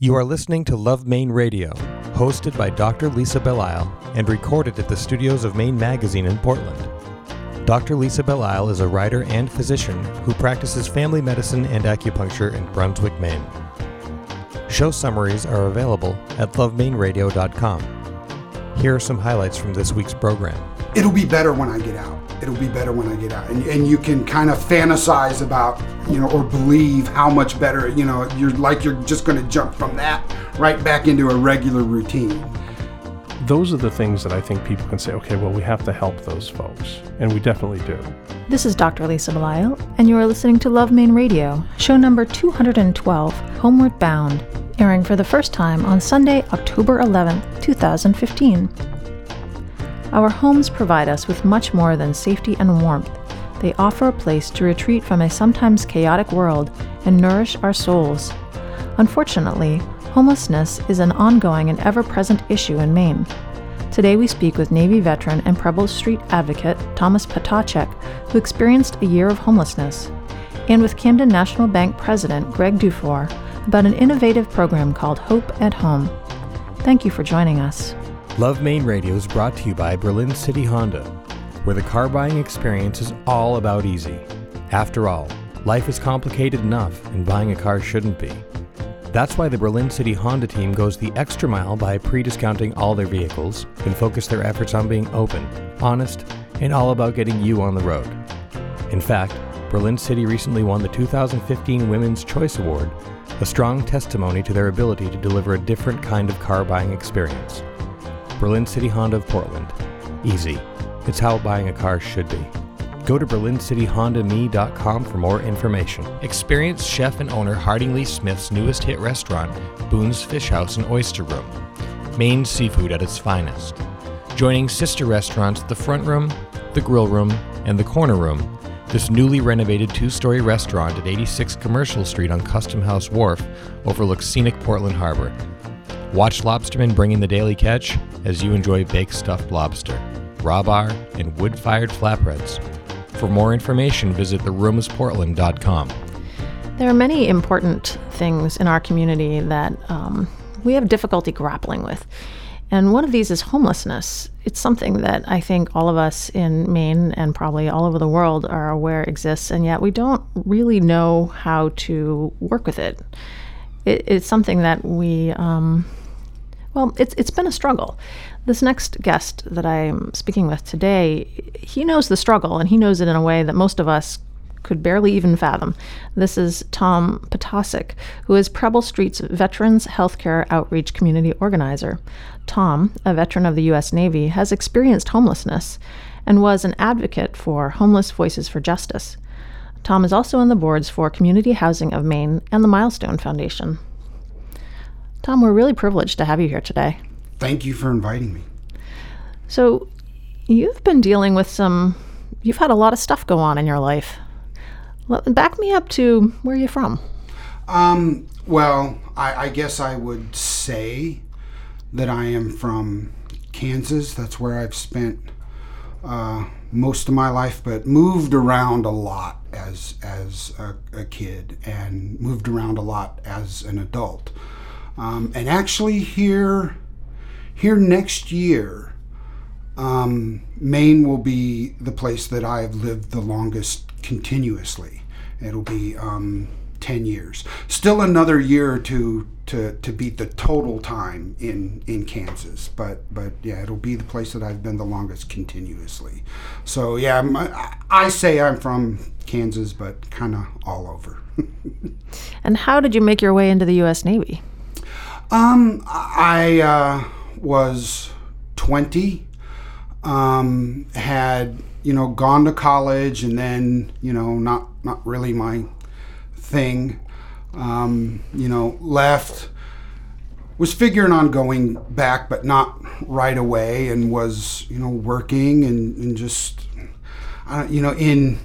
You are listening to Love Maine Radio, hosted by Dr. Lisa Belisle and recorded at the studios of Maine Magazine in Portland. Dr. Lisa Belisle is a writer and physician who practices family medicine and acupuncture in Brunswick, Maine. Show summaries are available at lovemaineradio.com. Here are some highlights from this week's program. It'll be better when I get out. It'll be better when I get out. And, and you can kind of fantasize about, you know, or believe how much better, you know, you're like you're just going to jump from that right back into a regular routine. Those are the things that I think people can say, okay, well, we have to help those folks. And we definitely do. This is Dr. Lisa Belisle, and you are listening to Love Maine Radio, show number 212, Homeward Bound, airing for the first time on Sunday, October 11th, 2015. Our homes provide us with much more than safety and warmth. They offer a place to retreat from a sometimes chaotic world and nourish our souls. Unfortunately, homelessness is an ongoing and ever present issue in Maine. Today we speak with Navy veteran and Preble Street advocate Thomas Potacek, who experienced a year of homelessness, and with Camden National Bank president Greg Dufour about an innovative program called Hope at Home. Thank you for joining us. Love Maine Radio is brought to you by Berlin City Honda, where the car buying experience is all about easy. After all, life is complicated enough, and buying a car shouldn't be. That's why the Berlin City Honda team goes the extra mile by pre discounting all their vehicles and focus their efforts on being open, honest, and all about getting you on the road. In fact, Berlin City recently won the 2015 Women's Choice Award, a strong testimony to their ability to deliver a different kind of car buying experience. Berlin City Honda of Portland. Easy. It's how buying a car should be. Go to berlincityhondame.com for more information. Experience chef and owner Harding Lee Smith's newest hit restaurant, Boone's Fish House and Oyster Room. Maine seafood at its finest. Joining sister restaurants The Front Room, The Grill Room, and The Corner Room, this newly renovated two story restaurant at 86 Commercial Street on Custom House Wharf overlooks scenic Portland Harbor. Watch lobstermen bring in the daily catch as you enjoy baked stuffed lobster, raw bar, and wood fired flatbreads. For more information, visit theroomsportland.com. There are many important things in our community that um, we have difficulty grappling with. And one of these is homelessness. It's something that I think all of us in Maine and probably all over the world are aware exists, and yet we don't really know how to work with it. it it's something that we, um, well, it's, it's been a struggle. This next guest that I'm speaking with today, he knows the struggle, and he knows it in a way that most of us could barely even fathom. This is Tom Potacek, who is Preble Street's Veterans Healthcare Outreach Community Organizer. Tom, a veteran of the U.S. Navy, has experienced homelessness and was an advocate for Homeless Voices for Justice. Tom is also on the boards for Community Housing of Maine and the Milestone Foundation. Tom, we're really privileged to have you here today. Thank you for inviting me. So, you've been dealing with some, you've had a lot of stuff go on in your life. Back me up to where are you're from. Um, well, I, I guess I would say that I am from Kansas. That's where I've spent uh, most of my life, but moved around a lot as as a, a kid and moved around a lot as an adult. Um, and actually, here here next year, um, Maine will be the place that I have lived the longest continuously. It'll be um, 10 years. Still another year or two to, to beat the total time in, in Kansas. But, but yeah, it'll be the place that I've been the longest continuously. So yeah, I, I say I'm from Kansas, but kind of all over. and how did you make your way into the U.S. Navy? Um, I uh, was 20. Um, had you know gone to college and then you know not not really my thing. Um, you know left. Was figuring on going back, but not right away, and was you know working and, and just uh, you know in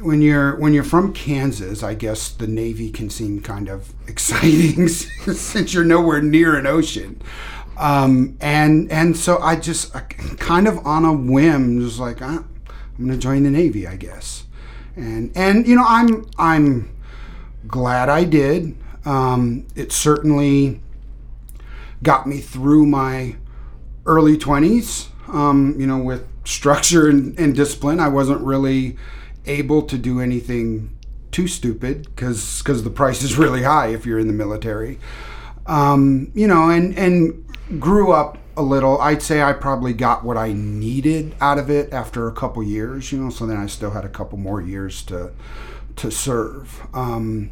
when you're when you're from Kansas, I guess the Navy can seem kind of exciting since you're nowhere near an ocean. Um, and and so I just I, kind of on a whim, was like ah, I'm going to join the Navy, I guess. And and you know I'm I'm glad I did. Um, it certainly got me through my early 20s, um, you know, with structure and, and, discipline. I wasn't really able to do anything too stupid because because the price is really high if you're in the military. Um, you know, and and grew up a little. I'd say I probably got what I needed out of it after a couple years. You know, so then I still had a couple more years to to serve. Um,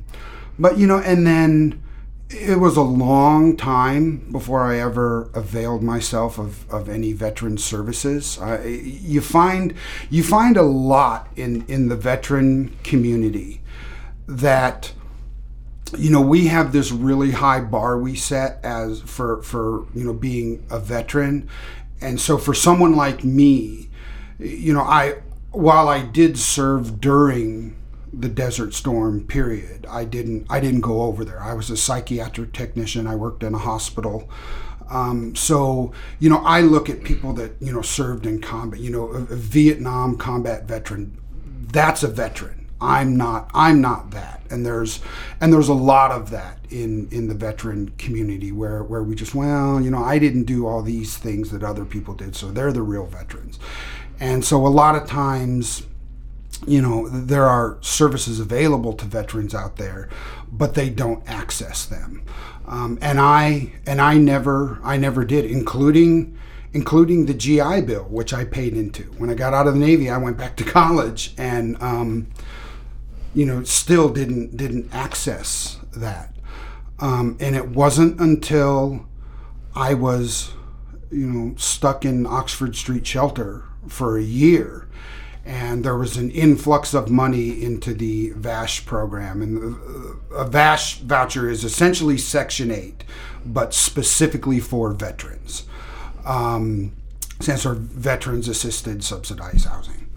but you know, and then it was a long time before I ever availed myself of, of any veteran services. I, you find you find a lot in in the veteran community that you know we have this really high bar we set as for for you know being a veteran and so for someone like me you know i while i did serve during the Desert Storm period. I didn't I didn't go over there. I was a psychiatric technician. I worked in a hospital. Um, so you know, I look at people that you know served in combat. You know, a, a Vietnam combat veteran. That's a veteran. I'm not. I'm not that. And there's and there's a lot of that in in the veteran community where where we just well, you know, I didn't do all these things that other people did, so they're the real veterans. And so a lot of times you know there are services available to veterans out there but they don't access them. Um, and i and i never i never did including including the gi bill which i paid into. When i got out of the navy i went back to college and um, you know still didn't didn't access that. Um, and it wasn't until i was you know stuck in oxford street shelter for a year and there was an influx of money into the VASH program. And a VASH voucher is essentially Section 8, but specifically for veterans. Um, stands Veterans Assisted Subsidized Housing.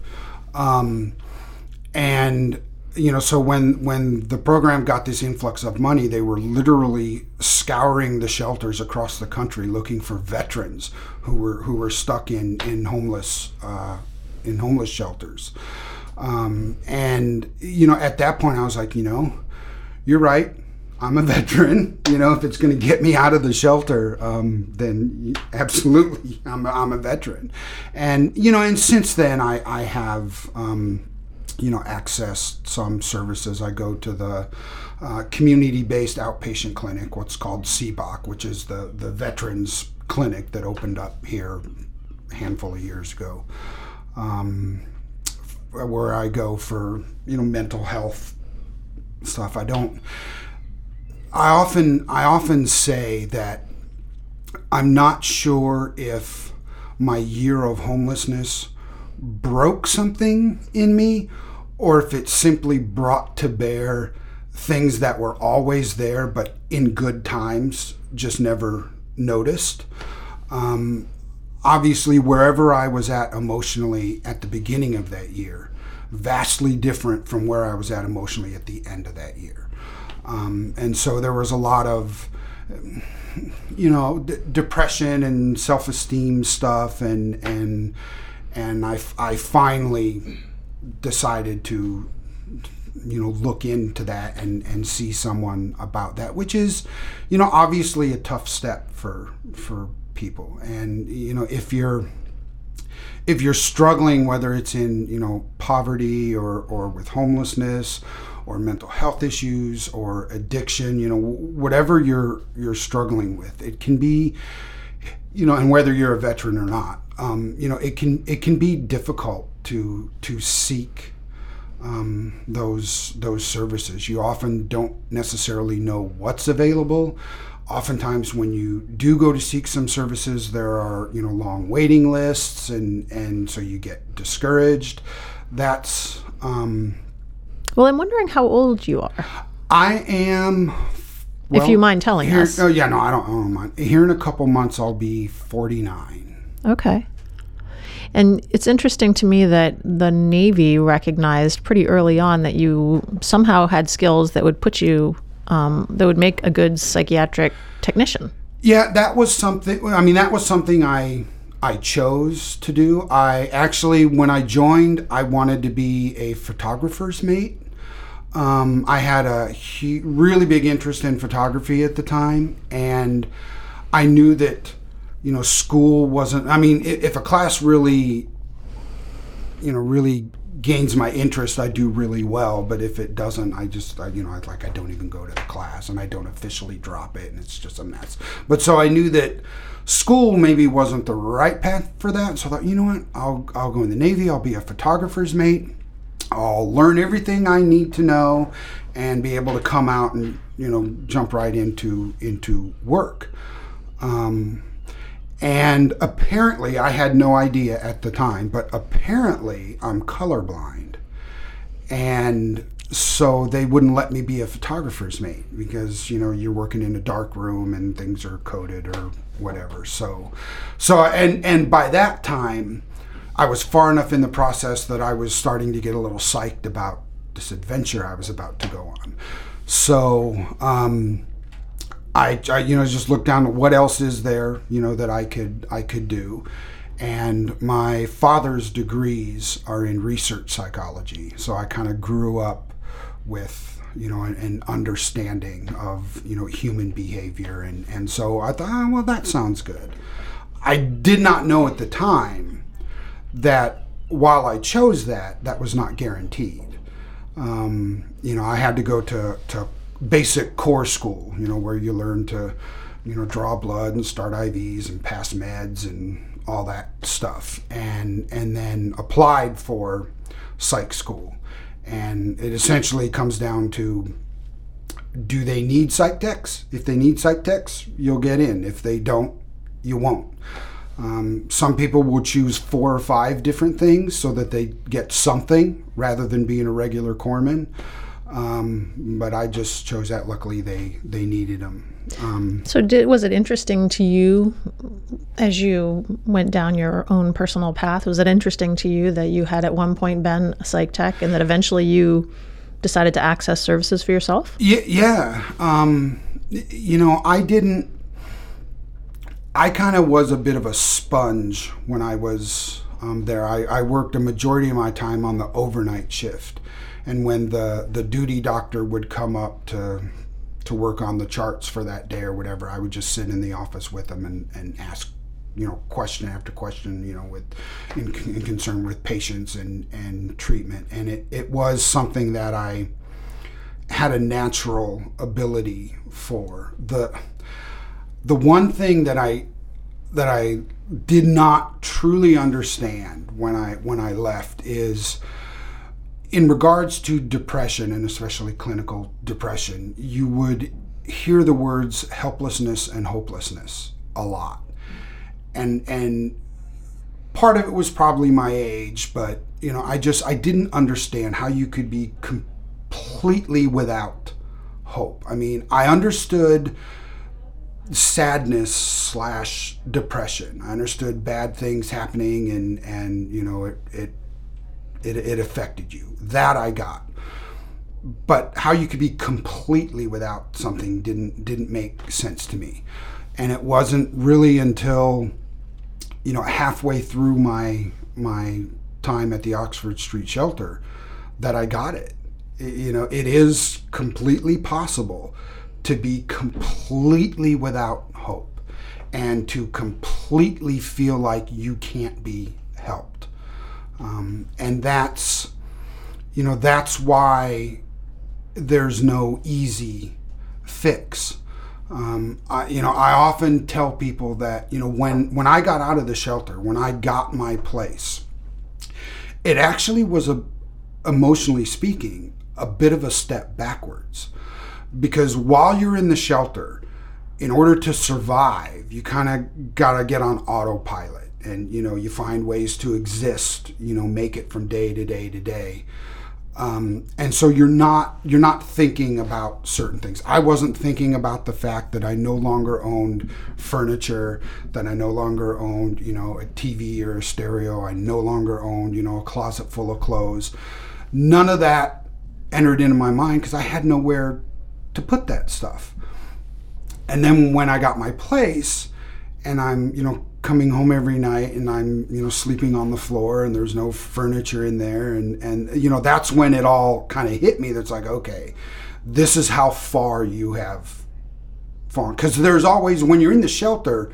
Um, and you know, so when when the program got this influx of money, they were literally scouring the shelters across the country looking for veterans who were who were stuck in in homeless uh, in homeless shelters. Um, and you know, at that point, I was like, you know, you're right. I'm a veteran. You know, if it's going to get me out of the shelter, um, then absolutely, I'm a, I'm a veteran. And you know, and since then, I I have um, you know accessed some services. I go to the uh, community-based outpatient clinic, what's called CBOC, which is the the veterans clinic that opened up here a handful of years ago um, where I go for you know mental health stuff. I don't. I often I often say that I'm not sure if my year of homelessness broke something in me or if it simply brought to bear things that were always there but in good times just never noticed. Um, obviously wherever I was at emotionally at the beginning of that year, vastly different from where I was at emotionally at the end of that year. Um, and so there was a lot of, you know, d- depression and self-esteem stuff, and and and I, I finally decided to you know look into that and and see someone about that which is you know obviously a tough step for for people. And you know, if you're if you're struggling, whether it's in you know poverty or or with homelessness or mental health issues or addiction, you know, whatever you're you're struggling with, it can be, you know, and whether you're a veteran or not, um, you know, it can it can be difficult to to seek um, those those services. You often don't necessarily know what's available oftentimes when you do go to seek some services there are you know long waiting lists and and so you get discouraged. That's um, well i'm wondering how old you are. I am well, if you mind telling here, us. oh yeah no i don't, I don't mind. Here in a couple months i'll be 49 okay. And it's interesting to me that the Navy recognized pretty early on that you somehow had skills that would put you um, that would make a good psychiatric technician. Yeah, that was something. I mean, that was something I I chose to do. I actually, when I joined, I wanted to be a photographer's mate. Um, I had a hu- really big interest in photography at the time, and I knew that you know school wasn't. I mean, if a class really, you know, really gains my interest, I do really well. But if it doesn't, I just, I, you know, I like I don't even go to the class, and I don't officially drop it, and it's just a mess. But so I knew that school maybe wasn't the right path for that. So I thought, you know what, I'll I'll go in the Navy. I'll be a photographer's mate. I'll learn everything I need to know and be able to come out and you know jump right into into work. Um, and apparently, I had no idea at the time, but apparently, I'm colorblind, and so they wouldn't let me be a photographer's mate because you know you're working in a dark room and things are coded or whatever. So, so and and by that time. I was far enough in the process that I was starting to get a little psyched about this adventure I was about to go on. So um, I, I, you know, just looked down at what else is there, you know, that I could I could do. And my father's degrees are in research psychology, so I kind of grew up with you know an, an understanding of you know human behavior, and and so I thought, oh, well, that sounds good. I did not know at the time that while I chose that, that was not guaranteed. Um, you know, I had to go to, to basic corps school, you know, where you learn to, you know, draw blood and start IVs and pass meds and all that stuff. And, and then applied for psych school. And it essentially comes down to do they need psych techs? If they need psych techs, you'll get in. If they don't, you won't. Um, some people will choose four or five different things so that they get something rather than being a regular corpsman. Um, but I just chose that. Luckily, they they needed them. Um, So, did, was it interesting to you as you went down your own personal path? Was it interesting to you that you had at one point been a psych tech and that eventually you decided to access services for yourself? yeah, yeah. Um, you know, I didn't. I kind of was a bit of a sponge when I was um, there. I, I worked a majority of my time on the overnight shift, and when the the duty doctor would come up to to work on the charts for that day or whatever, I would just sit in the office with them and, and ask, you know, question after question, you know, with in, in concern with patients and, and treatment. And it, it was something that I had a natural ability for. The the one thing that I that I did not truly understand when I when I left is in regards to depression and especially clinical depression, you would hear the words helplessness and hopelessness a lot. And and part of it was probably my age, but you know, I just I didn't understand how you could be completely without hope. I mean, I understood sadness slash depression. I understood bad things happening and and you know it it it, it affected you. That I got. But how you could be completely without something didn't didn't make sense to me. And it wasn't really until you know halfway through my my time at the Oxford Street shelter that I got it. I- You know, it is completely possible to be completely without hope and to completely feel like you can't be. Um, and that's, you know, that's why there's no easy fix. Um, I, you know, I often tell people that, you know, when, when I got out of the shelter, when I got my place, it actually was a, emotionally speaking, a bit of a step backwards because while you're in the shelter, in order to survive, you kind of got to get on autopilot and you know you find ways to exist you know make it from day to day to day. Um, and so you're not you're not thinking about certain things. I wasn't thinking about the fact that i no longer owned furniture that i no longer owned you know a tv or a stereo. I no longer owned you know a closet full of clothes. None of that entered into my mind because i had nowhere to put that stuff. And then when i got my place and i'm you know coming home every night and I'm, you know, sleeping on the floor and there's no furniture in there. And, and you know, that's when it all kind of hit me. That's like, okay, this is how far you have fallen. Because there's always, when you're in the shelter,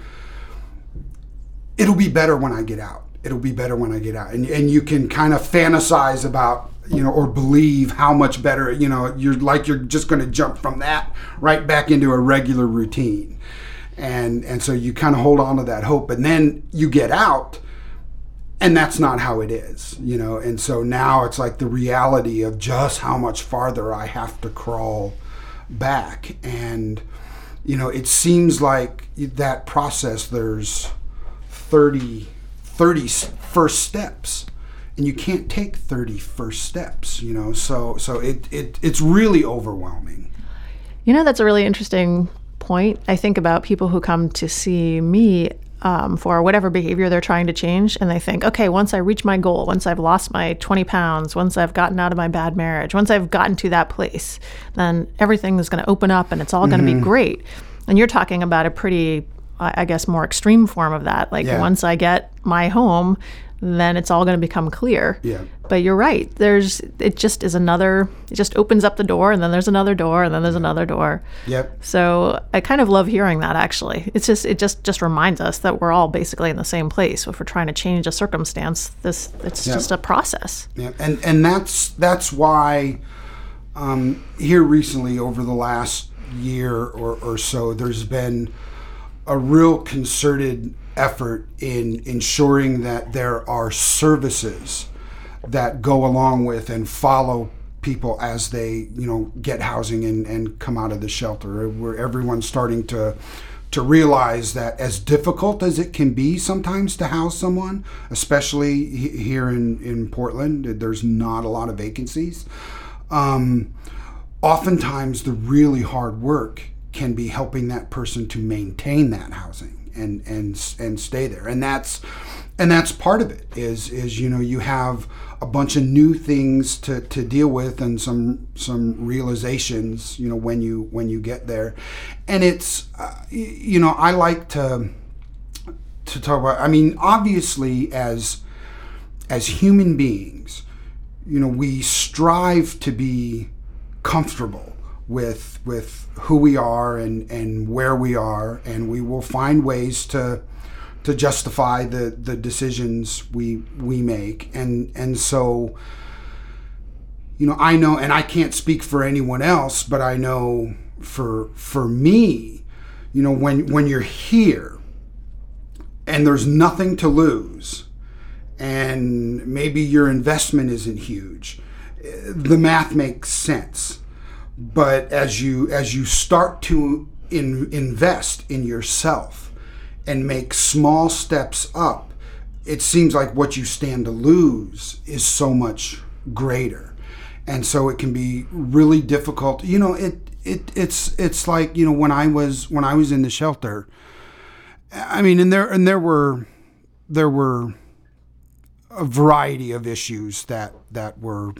it'll be better when I get out. It'll be better when I get out. And, and you can kind of fantasize about, you know, or believe how much better, you know, you're like you're just going to jump from that right back into a regular routine. And, and so you kind of hold on to that hope. And then you get out and that's not how it is, you know. And so now it's like the reality of just how much farther I have to crawl back. And, you know, it seems like that process, there's 30, 30 first steps and you can't take 30 first steps you know so so it, it it's really overwhelming you know that's a really interesting point i think about people who come to see me um, for whatever behavior they're trying to change and they think okay once i reach my goal once i've lost my 20 pounds once i've gotten out of my bad marriage once i've gotten to that place then everything is going to open up and it's all going to mm-hmm. be great and you're talking about a pretty I guess, more extreme form of that. Like yeah. once I get my home, then it's all going to become clear. Yeah. But you're right. There's it just is another. It just opens up the door, and then there's another door, and then there's another door. Yep. So I kind of love hearing that. Actually, it's just it just just reminds us that we're all basically in the same place. If we're trying to change a circumstance, this it's yep. just a process. Yeah. And and that's that's why um, here recently over the last year or, or so, there's been a real concerted effort in ensuring that there are services that go along with and follow people as they you know get housing and, and come out of the shelter. Where everyone's starting to to realize that as difficult as it can be sometimes to house someone especially here in in portland there's not a lot of vacancies um, oftentimes the really hard work can be helping that person to maintain that housing and and and stay there. And that's and that's part of it is is you know you have a bunch of new things to, to deal with and some some realizations you know when you when you get there. And it's uh, you know I like to to talk about I mean obviously as as human beings you know we strive to be comfortable with with who we are and and where we are, and we will find ways to to justify the the decisions we we make, and and so you know I know, and I can't speak for anyone else, but I know for for me, you know when when you're here and there's nothing to lose and maybe your investment isn't huge eh, the math makes sense but as you as you start to in, invest in yourself and make small steps up it seems like what you stand to lose is so much greater. And so it can be really difficult. You know it it it's it's like you know when i was when i was in the shelter i mean and there and there were there were a variety of issues that that were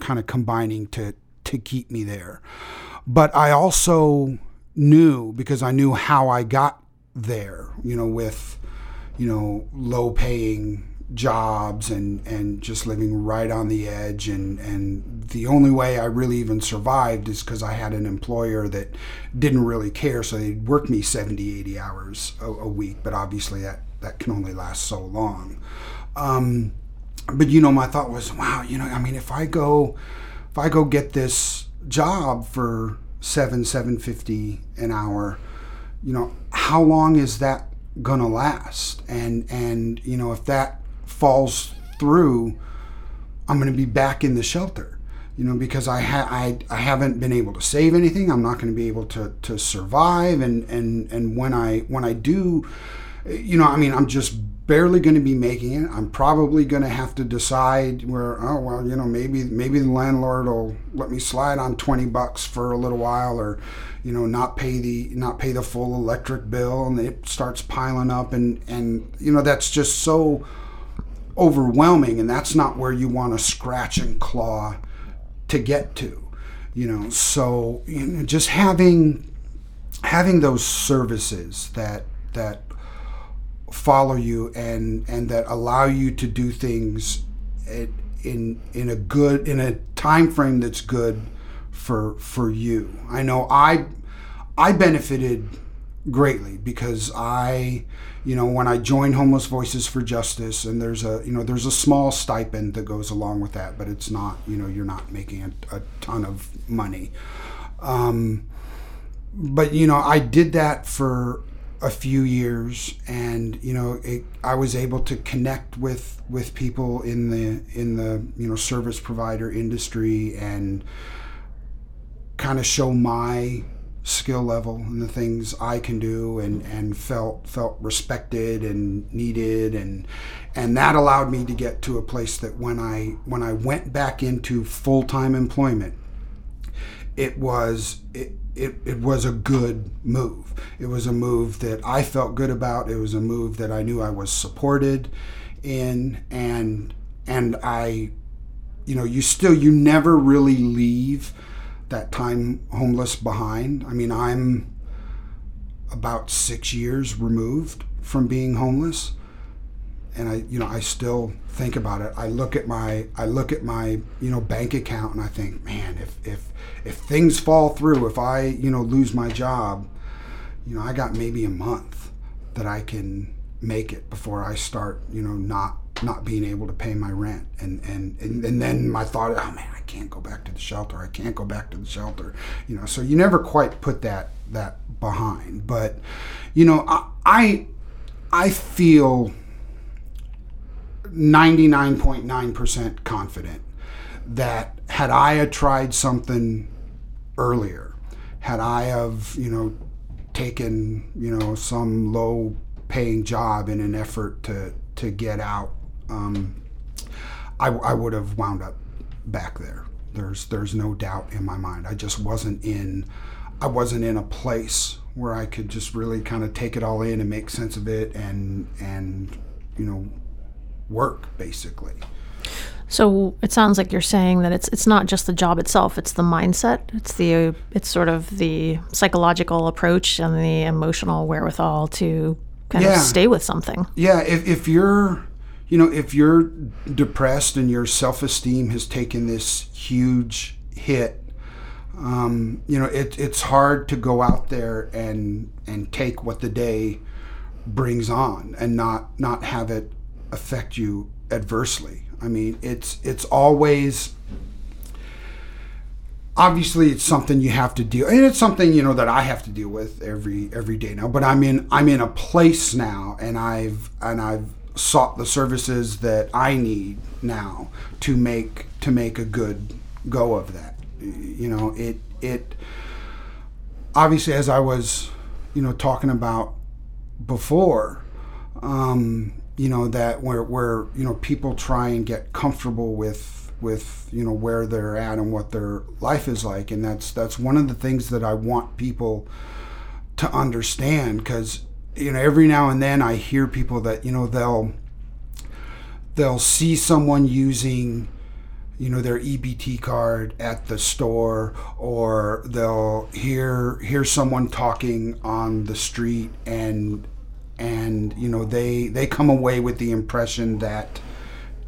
kind of combining to to keep me there. But I also knew because I knew how I got there, you know, with, you know, low paying jobs and, and just living right on the edge. And, and the only way I really even survived is because I had an employer that didn't really care. So they'd work me 70, 80 hours a, a week. But obviously that, that can only last so long. Um, but, you know, my thought was, wow, you know, I mean, if I go if I go get this job for seven seven fifty an hour, you know, how long is that gonna last? And and you know, if that falls through, I'm gonna be back in the shelter. You know, because I ha- I, I haven't been able to save anything. I'm not going to be able to, to survive. And, and and when I when I do, you know, I mean, I'm just barely going to be making it. I'm probably going to have to decide where, oh well, you know, maybe maybe the landlord will let me slide on 20 bucks for a little while, or you know, not pay the not pay the full electric bill, and it starts piling up, and and you know, that's just so overwhelming, and that's not where you want to scratch and claw to get to, you know. So you know, just having having those services that that follow you and and that allow you to do things in in a good in a time frame that's good for for you. I know I I benefited greatly because I you know when I joined Homeless Voices for Justice and there's a you know there's a small stipend that goes along with that, but it's not you know you're not making a, a ton of money. Um, but you know I did that for a few years and you know it, I was able to connect with with people in the in the you know service provider industry and kind of show my skill level and the things I can do and and felt felt respected and needed and and that allowed me to get to a place that when I when I went back into full-time employment it was it, it, it was a good move. It was a move that I felt good about. It was a move that I knew I was supported in and and I you know, you still you never really leave that time homeless behind. I mean, I'm about 6 years removed from being homeless and I you know I still think about it. I look at my I look at my you know bank account and I think, man, if if if things fall through, if I you know lose my job, you know I got maybe a month that I can make it before I start you know not not being able to pay my rent. And and and, and then my thought oh man I can't go back to the shelter. I can't go back to the shelter. You know so you never quite put that that behind. But you know I I, I feel 99.9% confident that had I had tried something earlier, had I have, you know, taken, you know, some low paying job in an effort to, to get out, um, I, I would have wound up back there. There's, there's no doubt in my mind. I just wasn't in, I wasn't in a place where I could just really kind of take it all in and make sense of it and, and, you know, work basically. So it sounds like you're saying that it's it's not just the job itself; it's the mindset. It's the it's sort of the psychological approach and the emotional wherewithal to kind yeah. of stay with something. Yeah, if if you're you know if you're depressed and your self esteem has taken this huge hit, um, you know it, it's hard to go out there and and take what the day brings on and not not have it affect you adversely. I mean, it's it's always obviously it's something you have to deal and it's something you know that I have to deal with every every day now but I'm in I'm in a place now and I've and I've sought the services that I need now to make to make a good go of that you know it it obviously as I was you know talking about before um you know that where where you know people try and get comfortable with with you know where they're at and what their life is like. And that's that's one of the things that I want people to understand because you know every now and then I hear people that you know they'll they'll see someone using you know their EBT card at the store or they'll hear hear someone talking on the street and and you know they they come away with the impression that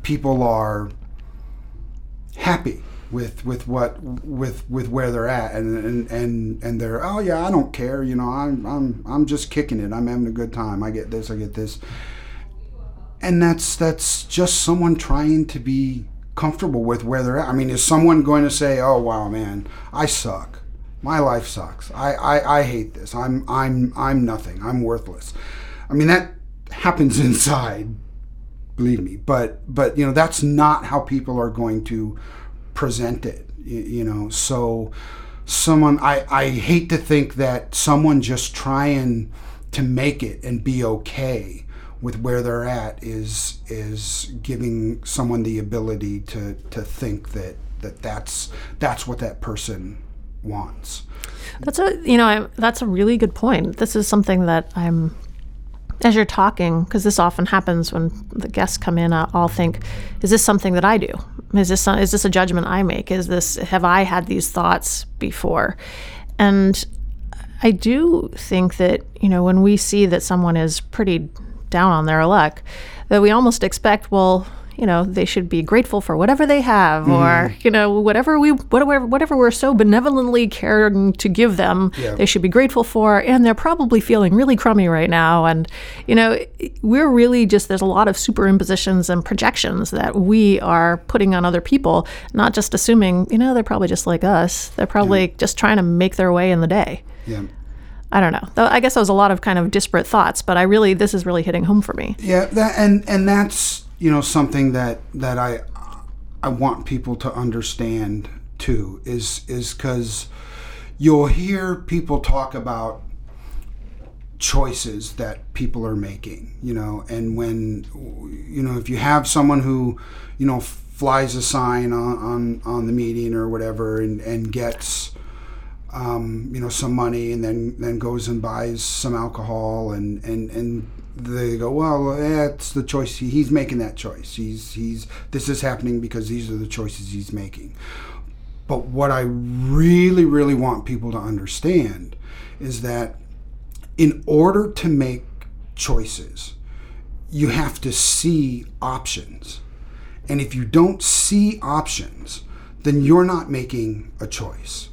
people are happy with with what with with where they're at. And and and, and they're oh yeah I don't care you know I'm I'm I'm just kicking it. I'm having a good time. I get this I get this. And that's that's just someone trying to be comfortable with where they're at. I mean is someone going to say oh wow man I suck. My life sucks. I I, I hate this. I'm I'm I'm nothing. I'm worthless I mean, that happens inside, believe me. But but you know, that's not how people are going to present it. You, know, so someone I I hate to think that someone just trying to make it and be okay with where they're at is is giving someone the ability to to think that that that's that's what that person wants. That's a you know I, that's a really good point. This is something that I'm as you're talking, because this often happens when the guests come in, I'll think, is this something that I do? Is this is this a judgment I make? Is this have I had these thoughts before? And I do think that you know when we see that someone is pretty down on their luck that we almost expect, well, you know, they should be grateful for whatever they have, Mm-hmm. or you know, whatever we whatever whatever we're so benevolently caring to give them, Yeah. they should be grateful for. And they're probably feeling really crummy right now. And you know, we're really just there's a lot of superimpositions and projections that we are putting on other people, not just assuming, you know, they're probably just like us. They're probably just trying to make their way in the day. Yeah. I don't know. I guess that was a lot of kind of disparate thoughts, but I really this is really hitting home for me. Yeah, that and and that's you know something that that I I want people to understand too is is because you'll hear people talk about choices that people are making, you know, and when you know if you have someone who you know flies a sign on on, on the meeting or whatever and and gets um, you know some money and then then goes and buys some alcohol and and and they go well that's the choice. He's making that choice. He's he's this is happening because these are the choices he's making. But what I really really want people to understand is that in order to make choices you have to see options. And if you don't see options then you're not making a choice.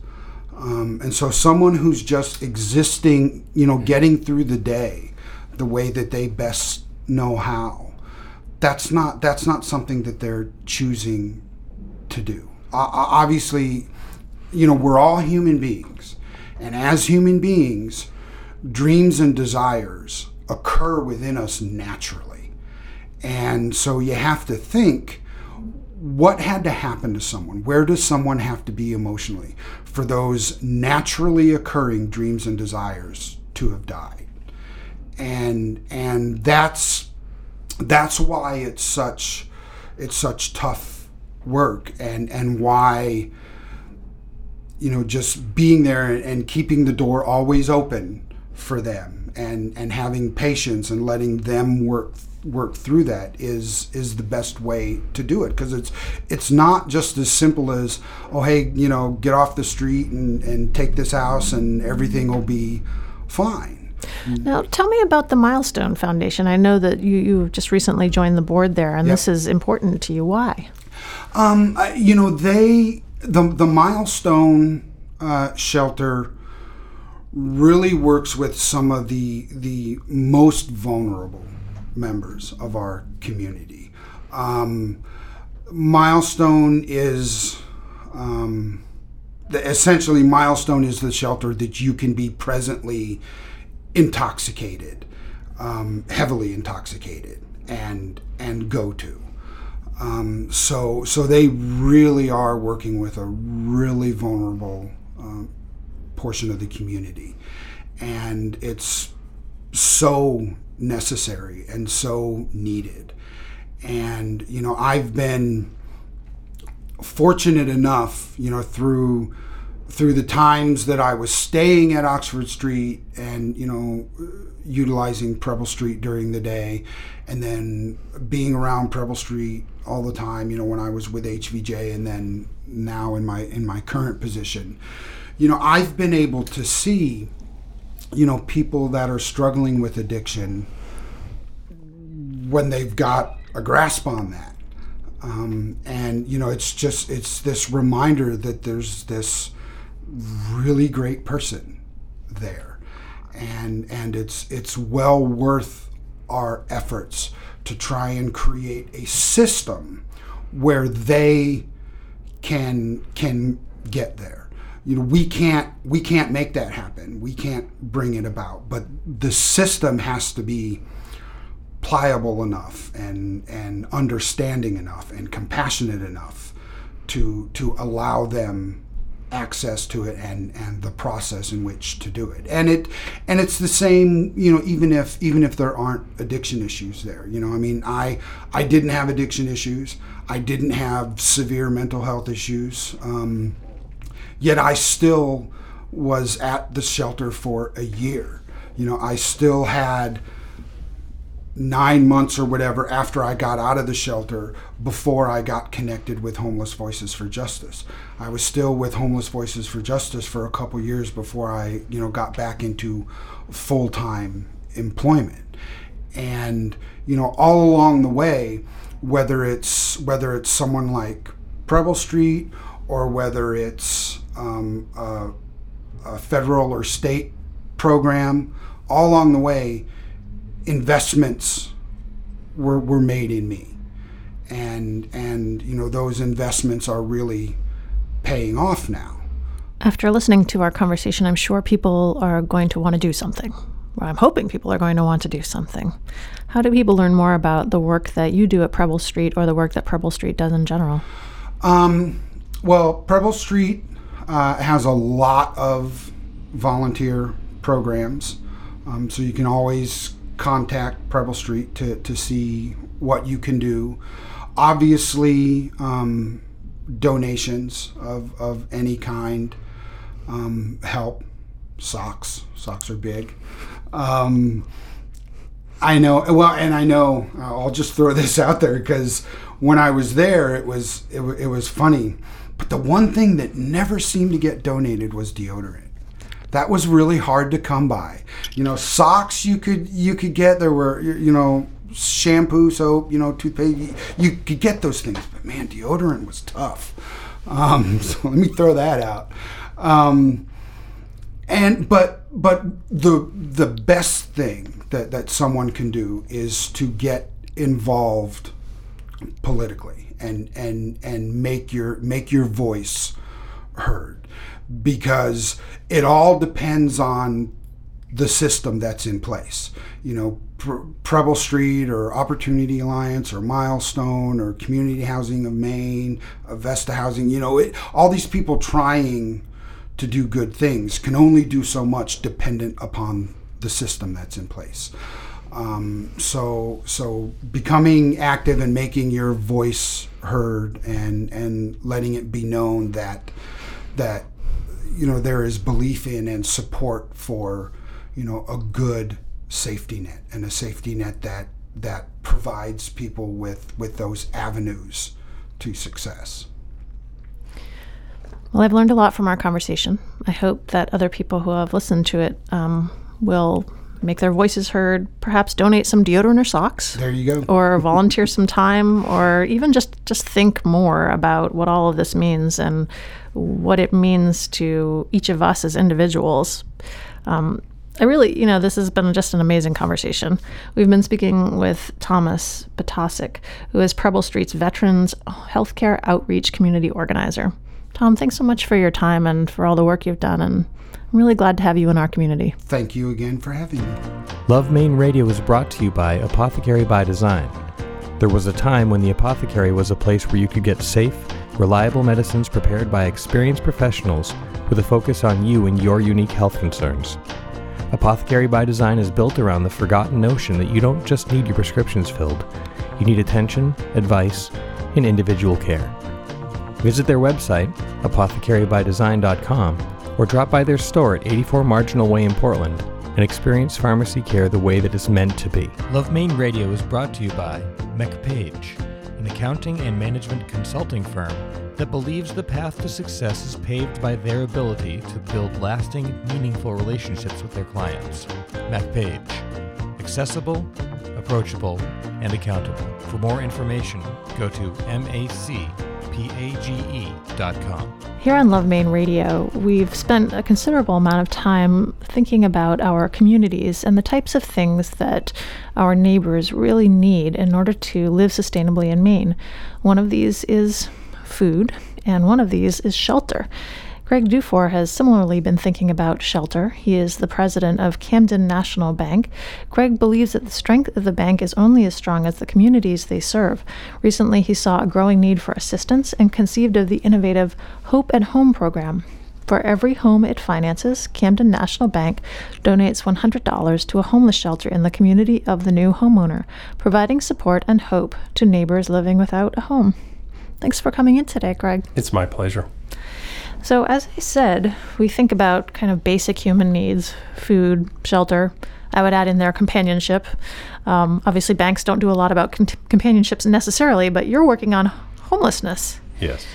Um, and so someone who's just existing, you know, getting through the day the way that they best know how, that's not that's not something that they're choosing to do. O- obviously, you know, we're all human beings, and as human beings, dreams and desires occur within us naturally. And so you have to think what had to happen to someone? Where does someone have to be emotionally for those naturally occurring dreams and desires to have died? And and that's that's why it's such it's such tough work and and why you know just being there and keeping the door always open for them and and having patience and letting them work work through that is is the best way to do it. Because it's it's not just as simple as oh hey you know get off the street and and take this house and everything will be fine Now, tell me about the Milestone Foundation. I know that you, you just recently joined the board there, and this is important to you. Why? Um, you know, they the the milestone uh, shelter really works with some of the the most vulnerable members of our community. Um, milestone is um, the, essentially milestone is the shelter that you can be presently intoxicated, um, heavily intoxicated, and and go to. Um, so so they really are working with a really vulnerable um, portion of the community, and it's so necessary and so needed. And you know, I've been fortunate enough, you know, through through the times that I was staying at Oxford Street and you know utilizing Preble Street during the day, and then being around Preble Street all the time. You know, when I was with HVJ, and then now in my in my current position, you know, I've been able to see, you know, people that are struggling with addiction when they've got a grasp on that um, and you know it's just it's this reminder that there's this really great person there. And and it's it's well worth our efforts to try and create a system where they can can get there. You know we can't we can't make that happen. We can't bring it about. But the system has to be pliable enough and and understanding enough and compassionate enough to to allow them access to it and and the process in which to do it. And it and it's the same you know even if even if there aren't addiction issues there you know i mean i i didn't have addiction issues. I didn't have severe mental health issues. Um, yet i still was at the shelter for a year. You know i still had nine months or whatever after I got out of the shelter before I got connected with Homeless Voices for Justice. I was still with Homeless Voices for Justice for a couple years before I, you know, got back into full-time employment. and you know all along the way, whether it's whether it's someone like Preble Street or whether it's um, a, a federal or state program, all along the way, investments were, were made in me. And, and, you know, those investments are really paying off now. After listening to our conversation, I'm sure people are going to want to do something. Or I'm hoping people are going to want to do something. How do people learn more about the work that you do at Preble Street or the work that Preble Street does in general? Um, well, Preble Street uh, has a lot of volunteer programs, um, so you can always contact Preble Street to, to see what you can do. Obviously, um, donations of, of any kind um, help. Socks, socks are big. Um, I know. Well, and I know. I'll just throw this out there because when I was there, it was it, it was funny. But the one thing that never seemed to get donated was deodorant. That was really hard to come by. You know, socks you could you could get. There were you know shampoo, soap, you know, toothpaste. You could get those things, but man, deodorant was tough. Um, so let me throw that out. Um, and but but the the best thing that that someone can do is to get involved politically and and and make your make your voice heard because it all depends on the system that's in place. You know, Preble Street or Opportunity Alliance or Milestone or Community Housing of Maine, Avesta Housing, you know, it, all these people trying to do good things can only do so much dependent upon the system that's in place. Um, so, so becoming active and making your voice heard and and letting it be known that that you know there is belief in and support for you know a good safety net and a safety net that that provides people with with those avenues to success. Well, I've learned a lot from our conversation. I hope that other people who have listened to it um, will make their voices heard, perhaps donate some deodorant or socks. There you go. or volunteer some time or even just just think more about what all of this means and what it means to each of us as individuals. Um, I really, you know, this has been just an amazing conversation. We've been speaking with Thomas Batasic, who is Preble Street's Veterans Healthcare Outreach Community Organizer. Tom, thanks so much for your time and for all the work you've done, and I'm really glad to have you in our community. Thank you again for having me. Love Maine Radio is brought to you by Apothecary by Design. There was a time when the apothecary was a place where you could get safe, reliable medicines prepared by experienced professionals with a focus on you and your unique health concerns. Apothecary by Design is built around the forgotten notion that you don't just need your prescriptions filled, you need attention, advice, and individual care. Visit their website, apothecarybydesign.com, or drop by their store at 84 Marginal Way in Portland and experience pharmacy care the way that it's meant to be. Love Maine Radio is brought to you by MacPage, an accounting and management consulting firm that believes the path to success is paved by their ability to build lasting, meaningful relationships with their clients. MacPage. Accessible, approachable, and accountable. For more information, go to macpage.com. Here on Love Maine Radio, we've spent a considerable amount of time thinking about our communities and the types of things that our neighbors really need in order to live sustainably in Maine. One of these is food, and one of these is shelter. Greg Dufour has similarly been thinking about shelter. He is the president of Camden National Bank. Greg believes that the strength of the bank is only as strong as the communities they serve. Recently, he saw a growing need for assistance and conceived of the innovative Hope at Home program. For every home it finances, Camden National Bank donates $100 to a homeless shelter in the community of the new homeowner, providing support and hope to neighbors living without a home. Thanks for coming in today, Greg. It's my pleasure. So, as I said, we think about kind of basic human needs food, shelter. I would add in there companionship. Um, obviously, banks don't do a lot about con- companionships necessarily, but you're working on homelessness. Yes.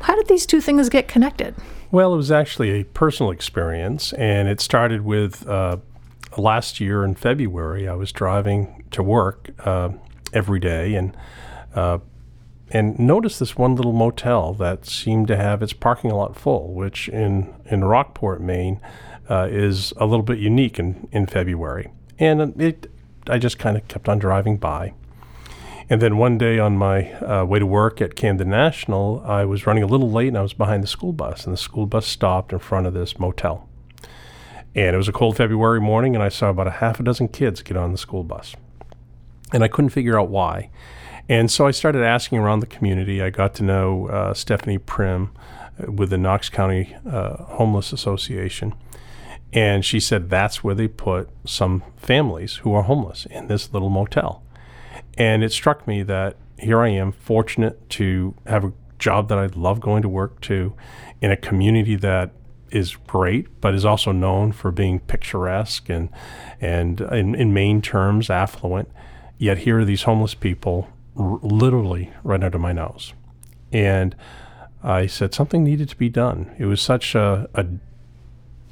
How did these two things get connected? Well, it was actually a personal experience, and it started with uh, last year in February, I was driving to work uh, every day and uh, and noticed this one little motel that seemed to have its parking lot full, which in in Rockport, Maine, uh, is a little bit unique in in February. And it, I just kind of kept on driving by. And then one day on my uh, way to work at Camden National, I was running a little late and I was behind the school bus, and the school bus stopped in front of this motel. And it was a cold February morning, and I saw about a half a dozen kids get on the school bus. And I couldn't figure out why. And so I started asking around the community. I got to know uh, Stephanie Prim uh, with the Knox County uh, Homeless Association. And she said that's where they put some families who are homeless in this little motel. And it struck me that here I am, fortunate to have a job that I love going to work to in a community that is great, but is also known for being picturesque and and in, in Maine terms affluent. Yet here are these homeless people, r- literally right under my nose, and I said something needed to be done. It was such a, a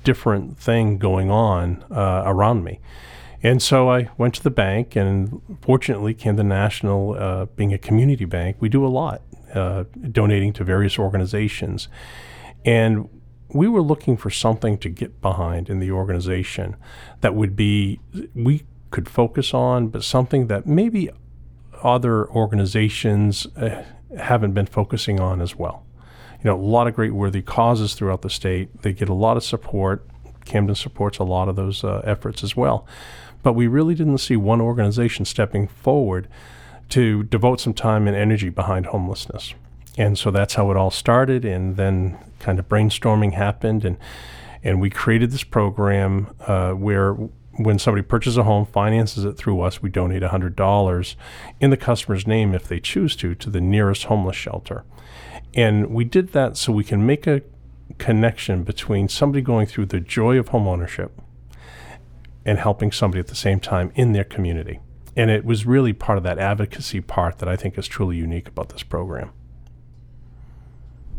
different thing going on uh, around me. And so I went to the bank, and fortunately, Camden National, uh, being a community bank, we do a lot, uh, donating to various organizations. And we were looking for something to get behind in the organization that would be we could focus on, but something that maybe other organizations uh, haven't been focusing on as well. You know, a lot of great worthy causes throughout the state. They get a lot of support. Camden supports a lot of those uh, efforts as well. But we really didn't see one organization stepping forward to devote some time and energy behind homelessness. And so that's how it all started. And then kind of brainstorming happened. And, and we created this program uh, where when somebody purchases a home, finances it through us, we donate $100 in the customer's name if they choose to, to the nearest homeless shelter. And we did that so we can make a connection between somebody going through the joy of homeownership and helping somebody at the same time in their community. And it was really part of that advocacy part that I think is truly unique about this program.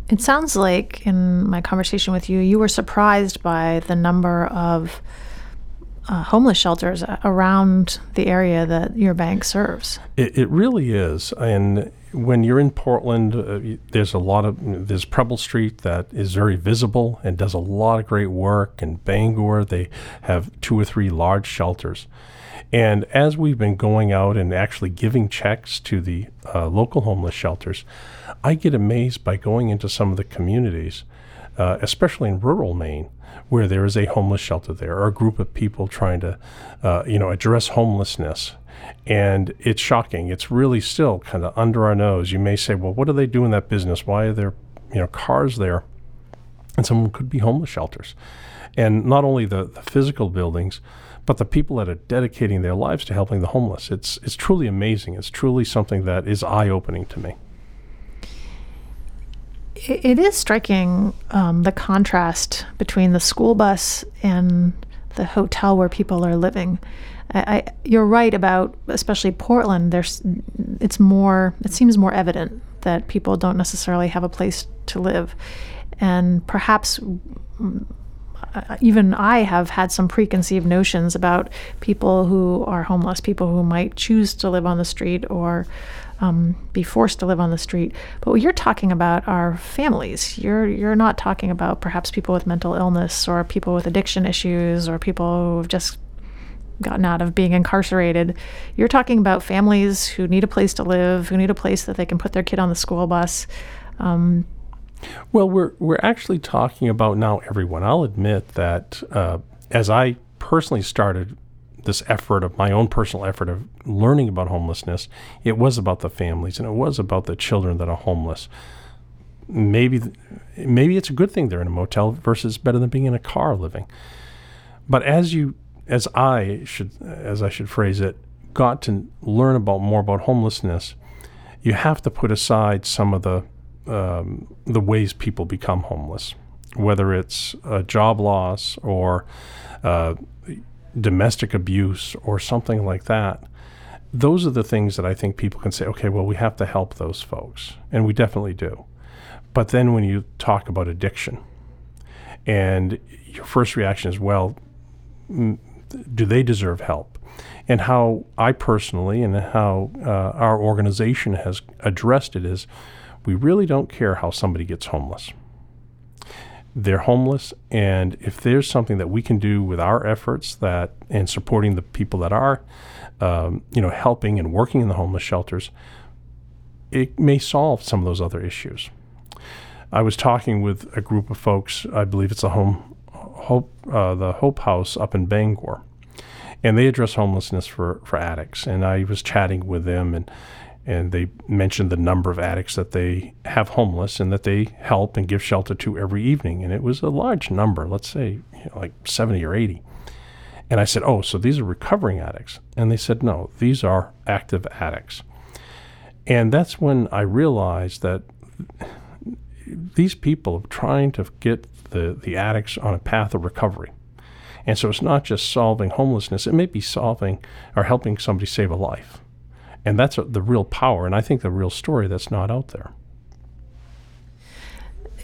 It sounds like in my conversation with you, you were surprised by the number of uh, homeless shelters around the area that your bank serves. It, it really is. And when you're in Portland, uh, there's a lot of, there's Preble Street that is very visible and does a lot of great work. And Bangor, they have two or three large shelters. And as we've been going out and actually giving checks to the uh, local homeless shelters, I get amazed by going into some of the communities, uh, especially in rural Maine, where there is a homeless shelter there or a group of people trying to, uh, you know, address homelessness. And it's shocking. It's really still kind of under our nose. You may say, well, what do they do in that business? Why are there, you know, cars there? And some could be homeless shelters. And not only the, the physical buildings, but the people that are dedicating their lives to helping the homeless. It's it's truly amazing. It's truly something that is eye opening to me. It is striking um, the contrast between the school bus and the hotel where people are living. I, I, you're right about especially Portland. There's it's more. It seems more evident that people don't necessarily have a place to live, and perhaps even I have had some preconceived notions about people who are homeless, people who might choose to live on the street or um, be forced to live on the street. But what you're talking about are families. You're you're not talking about perhaps people with mental illness or people with addiction issues or people who've just gotten out of being incarcerated. You're talking about families who need a place to live, who need a place that they can put their kid on the school bus. Um, well, we're we're actually talking about now everyone. I'll admit that uh, as I personally started this effort of my own personal effort of learning about homelessness, it was about the families and it was about the children that are homeless. Maybe maybe it's a good thing they're in a motel versus better than being in a car living. But as you as I should as I should phrase it, got to learn about more about homelessness, you have to put aside some of the um, the ways people become homeless, whether it's a job loss or uh, domestic abuse or something like that. Those are the things that I think people can say, okay, well, we have to help those folks. And we definitely do. But then when you talk about addiction, and your first reaction is, well, do they deserve help? And how I personally and how uh, our organization has addressed it is we really don't care how somebody gets homeless. They're homeless, and if there's something that we can do with our efforts that and supporting the people that are, um, you know, helping and working in the homeless shelters, it may solve some of those other issues. I was talking with a group of folks. I believe it's a home Hope, uh, the Hope House up in Bangor, and they address homelessness for for addicts. And I was chatting with them, and and they mentioned the number of addicts that they have homeless and that they help and give shelter to every evening. And it was a large number, let's say you know, like 70 or 80. And I said, Oh, so these are recovering addicts? And they said, No, these are active addicts. And that's when I realized that these people are trying to get the, the addicts on a path of recovery. And so it's not just solving homelessness, it may be solving or helping somebody save a life. And that's the real power, and I think the real story that's not out there.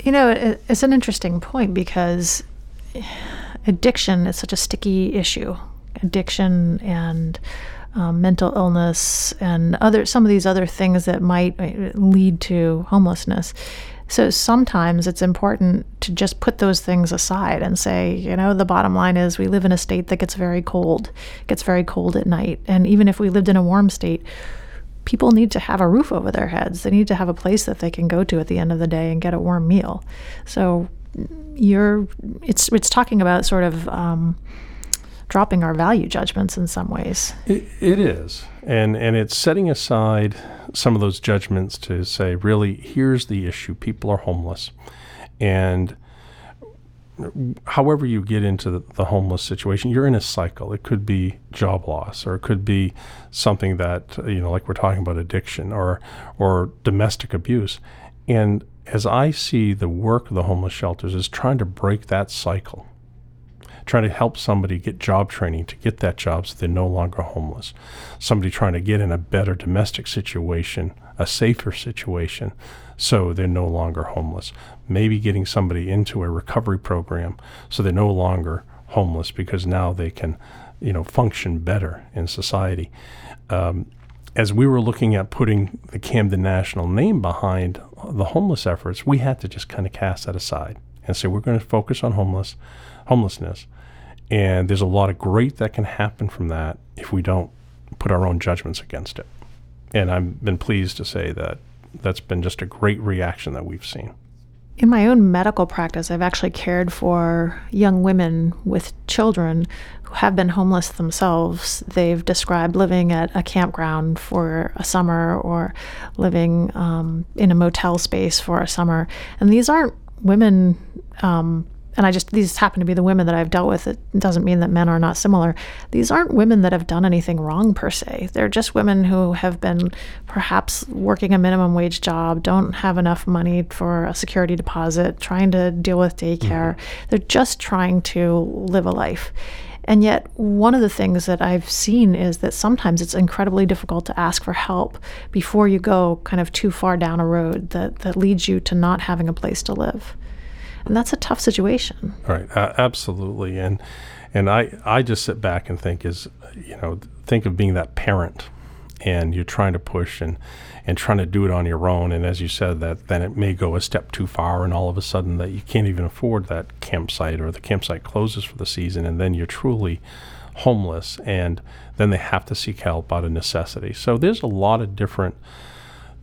You know, it, it's an interesting point because addiction is such a sticky issue. Addiction and um, mental illness and other some of these other things that might uh, lead to homelessness. So sometimes it's important to just put those things aside and say, you know, the bottom line is we live in a state that gets very cold, gets very cold at night. And even if we lived in a warm state, people need to have a roof over their heads. They need to have a place that they can go to at the end of the day and get a warm meal. So you're it's it's talking about sort of um, dropping our value judgments in some ways. It, it is, and and it's setting aside some of those judgments to say, really, here's the issue: people are homeless, and however you get into the, the, homeless situation, you're in a cycle. It could be job loss, or it could be something that you know, like we're talking about addiction or or domestic abuse. And as I see the work of the homeless shelters is trying to break that cycle trying to help somebody get job training to get that job so they're no longer homeless. Somebody trying to get in a better domestic situation, a safer situation, so they're no longer homeless. Maybe getting somebody into a recovery program so they're no longer homeless because now they can, you know, function better in society. Um, as we were looking at putting the Camden National name behind the homeless efforts, we had to just kind of cast that aside and say we're going to focus on homeless homelessness and there's a lot of great that can happen from that if we don't put our own judgments against it. And I've been pleased to say that that's been just a great reaction that we've seen. In my own medical practice, I've actually cared for young women with children who have been homeless themselves. They've described living at a campground for a summer or living um, in a motel space for a summer. And these aren't women um, and I just these happen to be the women that I've dealt with. It doesn't mean that men are not similar. These aren't women that have done anything wrong per se. They're just women who have been perhaps working a minimum wage job, don't have enough money for a security deposit, trying to deal with daycare. Mm-hmm. They're just trying to live a life. And yet, one of the things that I've seen is that sometimes it's incredibly difficult to ask for help before you go kind of too far down a road that, that leads you to not having a place to live and that's a tough situation. Right, uh, absolutely, and and I I just sit back and think is you know think of being that parent, and you're trying to push and and trying to do it on your own, and as you said that then it may go a step too far, and all of a sudden that you can't even afford that campsite or the campsite closes for the season, and then you're truly homeless, and then they have to seek help out of necessity. So there's a lot of different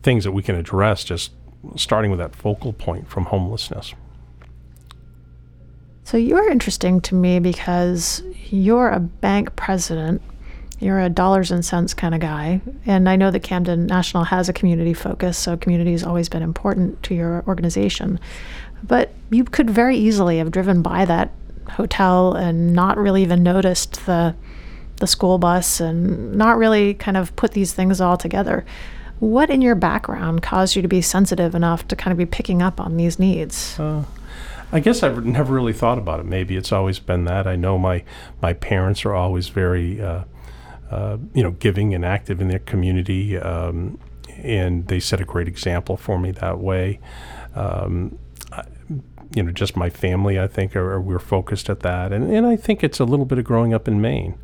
things that we can address just starting with that focal point from homelessness. So you're interesting to me because you're a bank president. You're a dollars and cents kind of guy. And I know that Camden National has a community focus, so community has always been important to your organization. But you could very easily have driven by that hotel and not really even noticed the the school bus and not really kind of put these things all together. What in your background caused you to be sensitive enough to kind of be picking up on these needs? Uh, I guess I've never really thought about it. Maybe it's always been that. I know my my parents are always very, uh, uh, you know, giving and active in their community, um, and they set a great example for me that way. Um, you know, just my family, I think, are, are, we're focused at that. And, and I think it's a little bit of growing up in Maine.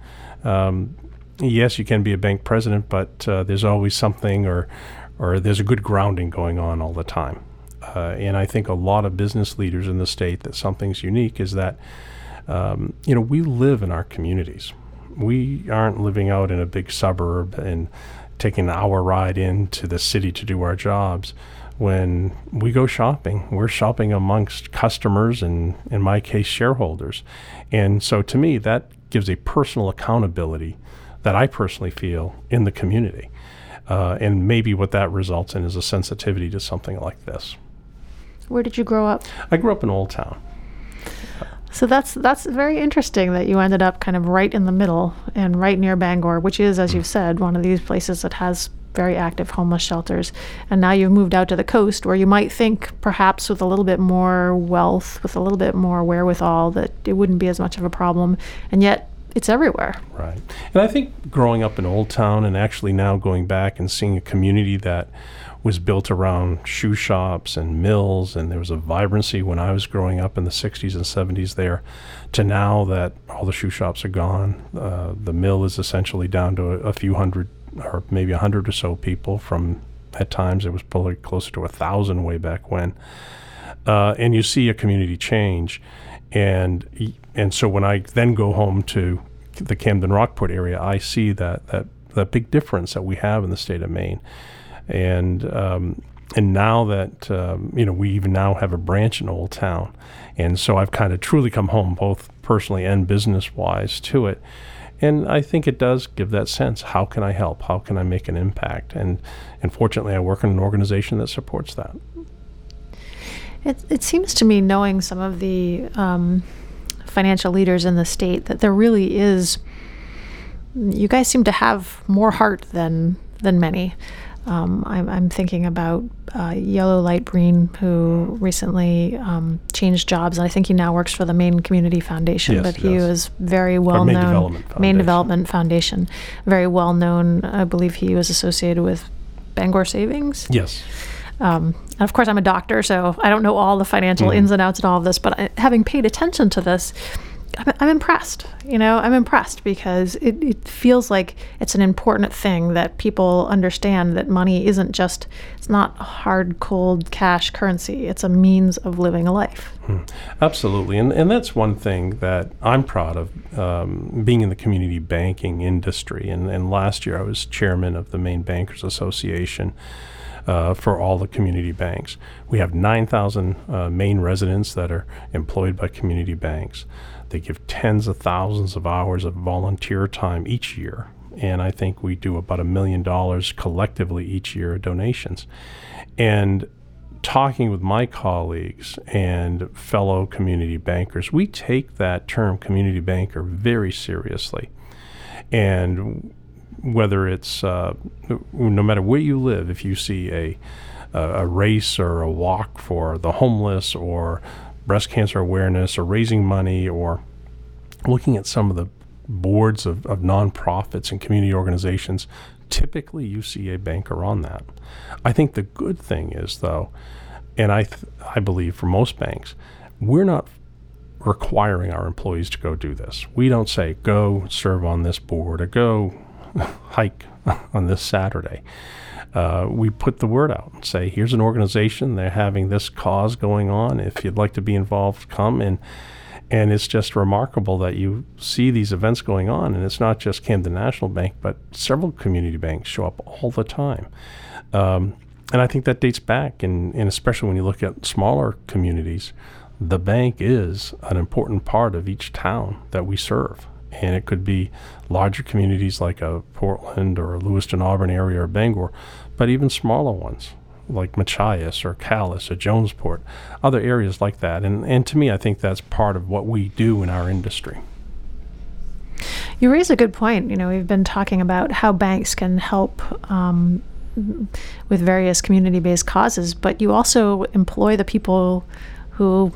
Um, yes, you can be a bank president, but uh, there's always something or, or there's a good grounding going on all the time. Uh, and I think a lot of business leaders in the state that something's unique is that, um, you know, we live in our communities. We aren't living out in a big suburb and taking an hour ride into the city to do our jobs when we go shopping, we're shopping amongst customers and, in my case, shareholders. And so to me, that gives a personal accountability that I personally feel in the community. Uh, and maybe what that results in is a sensitivity to something like this. Where did you grow up? I grew up in Old Town. So that's that's very interesting that you ended up kind of right in the middle and right near Bangor, which is, as mm. you've said, one of these places that has very active homeless shelters. And now you've moved out to the coast where you might think perhaps with a little bit more wealth, with a little bit more wherewithal, that it wouldn't be as much of a problem. And yet it's everywhere. Right. And I think growing up in Old Town and actually now going back and seeing a community that was built around shoe shops and mills, and there was a vibrancy when I was growing up in the 60s and 70s there, to now that all the shoe shops are gone. Uh, the mill is essentially down to a, a few hundred or maybe a hundred or so people from at times it was probably closer to a thousand way back when. Uh, and you see a community change, and and so when I then go home to the Camden Rockport area, I see that that that big difference that we have in the state of Maine, and um, and now that um, you know we even now have a branch in Old Town, and so I've kind of truly come home both personally and business wise to it. And I think it does give that sense. How can I help? How can I make an impact? And, and fortunately, I work in an organization that supports that. It, it seems to me, knowing some of the um, financial leaders in the state, that there really is. You guys seem to have more heart than than many. Um, I'm, I'm, thinking about uh, Yellow Light Breen, who recently um, changed jobs, and I think he now works for the Maine Community Foundation. Yes, but he was very well Maine known. Development Maine Development Foundation, very well known. I believe he was associated with Bangor Savings. Yes. Um, and of course, I'm a doctor, so I don't know all the financial mm. ins and outs and all of this. But I, having paid attention to this, I'm, I'm impressed. You know, I'm impressed because it, it feels like it's an important thing that people understand that money isn't just, it's not hard, cold cash currency. It's a means of living a life. Hmm. Absolutely. And, and that's one thing that I'm proud of um, being in the community banking industry. And, and last year I was chairman of the Maine Bankers Association. Uh, for all the community banks. We have 9,000 uh, Maine residents that are employed by community banks. They give tens of thousands of hours of volunteer time each year. And I think we do about a million dollars collectively each year of donations. And talking with my colleagues and fellow community bankers, we take that term community banker very seriously. And whether it's uh, no matter where you live, if you see a a race or a walk for the homeless or breast cancer awareness or raising money or looking at some of the boards of, of nonprofits and community organizations, typically you see a banker on that. I think the good thing is, though, and I, th- I believe for most banks, we're not requiring our employees to go do this. We don't say, go serve on this board or go hike on this Saturday. Uh, we put the word out and say, here's an organization, they're having this cause going on. If you'd like to be involved, come. And, and it's just remarkable that you see these events going on. And it's not just Camden National Bank, but several community banks show up all the time. Um, and I think that dates back, and, and especially when you look at smaller communities, the bank is an important part of each town that we serve and it could be larger communities like a Portland or a Lewiston, Auburn area or Bangor, but even smaller ones like Machias or Calais or Jonesport, other areas like that. And, and to me, I think that's part of what we do in our industry. You raise a good point. You know, we've been talking about how banks can help um, with various community based causes, but you also employ the people who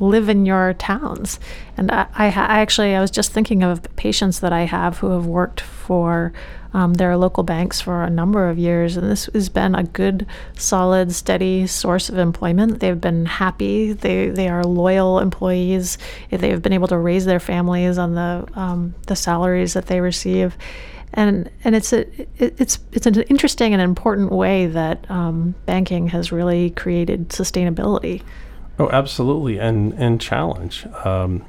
live in your towns. And I, I, I, actually, I was just thinking of patients that I have who have worked for um, their local banks for a number of years, and this has been a good, solid, steady source of employment. They've been happy. They they are loyal employees. They've been able to raise their families on the um, the salaries that they receive and and it's a it, it's it's an interesting and important way that um, banking has really created sustainability. Oh, absolutely, and and challenge. Um,